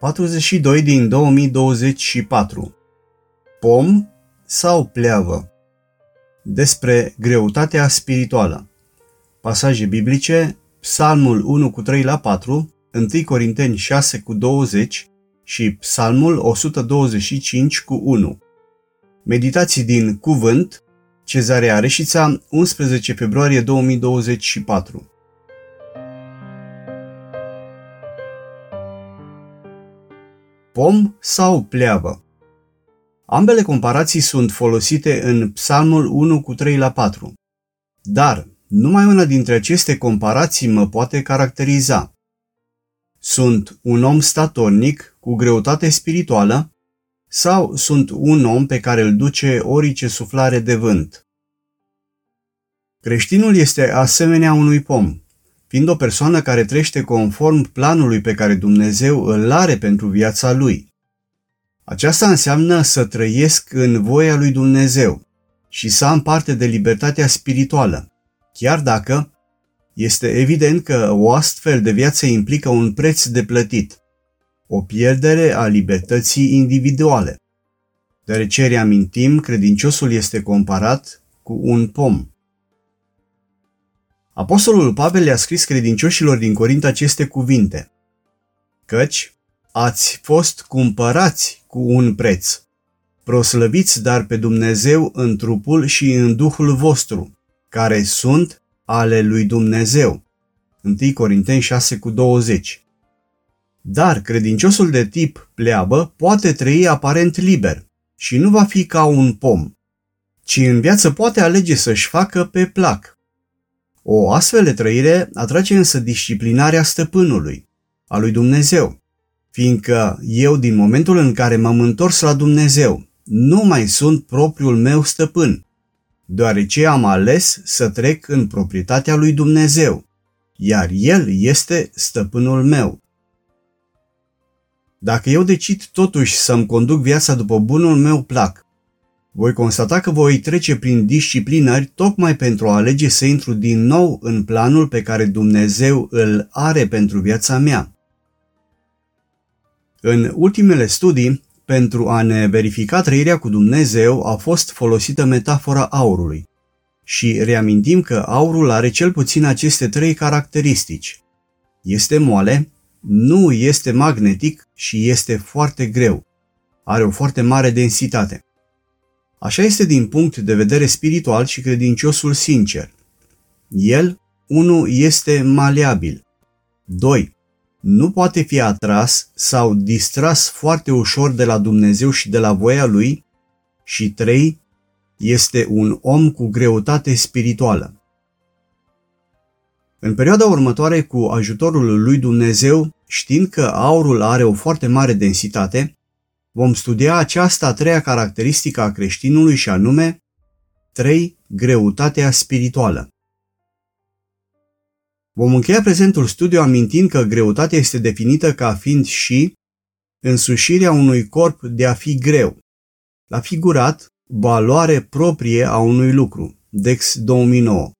42 din 2024 Pom sau pleavă? Despre greutatea spirituală. Pasaje biblice Psalmul 1 cu 3 la 4 1 Corinteni 6 cu 20 și Psalmul 125 cu 1 Meditații din Cuvânt Cezarea Reșița 11 februarie 2024 pom sau pleavă. Ambele comparații sunt folosite în Psalmul 1 cu 3 la 4. Dar numai una dintre aceste comparații mă poate caracteriza. Sunt un om statornic cu greutate spirituală sau sunt un om pe care îl duce orice suflare de vânt. Creștinul este asemenea unui pom, fiind o persoană care trăiește conform planului pe care Dumnezeu îl are pentru viața lui. Aceasta înseamnă să trăiesc în voia lui Dumnezeu și să am parte de libertatea spirituală, chiar dacă este evident că o astfel de viață implică un preț de plătit, o pierdere a libertății individuale. Deoarece reamintim, credinciosul este comparat cu un pom. Apostolul Pavel le-a scris credincioșilor din Corint aceste cuvinte, căci ați fost cumpărați cu un preț. Proslăviți dar pe Dumnezeu în trupul și în duhul vostru, care sunt ale lui Dumnezeu. 1 Corinteni 6 cu 20 Dar credinciosul de tip pleabă poate trăi aparent liber și nu va fi ca un pom, ci în viață poate alege să-și facă pe plac. O astfel de trăire atrage însă disciplinarea stăpânului, a lui Dumnezeu, fiindcă eu din momentul în care m-am întors la Dumnezeu, nu mai sunt propriul meu stăpân, deoarece am ales să trec în proprietatea lui Dumnezeu, iar El este stăpânul meu. Dacă eu decid totuși să-mi conduc viața după bunul meu plac, voi constata că voi trece prin disciplinări tocmai pentru a alege să intru din nou în planul pe care Dumnezeu îl are pentru viața mea. În ultimele studii, pentru a ne verifica trăirea cu Dumnezeu, a fost folosită metafora aurului. Și reamintim că aurul are cel puțin aceste trei caracteristici. Este moale, nu este magnetic și este foarte greu. Are o foarte mare densitate. Așa este din punct de vedere spiritual și credinciosul sincer. El, unu, este maleabil. 2 nu poate fi atras sau distras foarte ușor de la Dumnezeu și de la voia lui și trei, este un om cu greutate spirituală. În perioada următoare, cu ajutorul lui Dumnezeu, știind că aurul are o foarte mare densitate, vom studia această a treia caracteristică a creștinului și anume 3. Greutatea spirituală. Vom încheia prezentul studiu amintind că greutatea este definită ca fiind și însușirea unui corp de a fi greu. La figurat, valoare proprie a unui lucru. Dex 2009.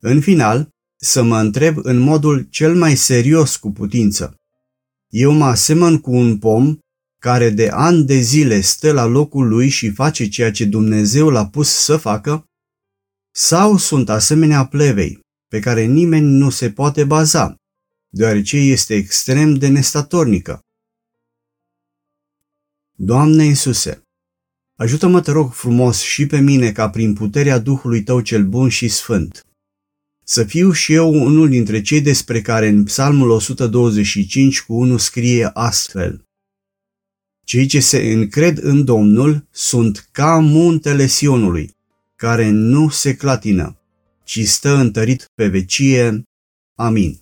În final, să mă întreb în modul cel mai serios cu putință. Eu mă asemăn cu un pom care de ani de zile stă la locul lui și face ceea ce Dumnezeu l-a pus să facă? Sau sunt asemenea plevei, pe care nimeni nu se poate baza, deoarece este extrem de nestatornică. Doamne Iisuse, ajută-mă, te rog frumos, și pe mine ca prin puterea Duhului Tău cel bun și sfânt, să fiu și eu unul dintre cei despre care în Psalmul 125 cu 1 scrie astfel. Cei ce se încred în Domnul sunt ca muntele Sionului, care nu se clatină, ci stă întărit pe vecie. Amin.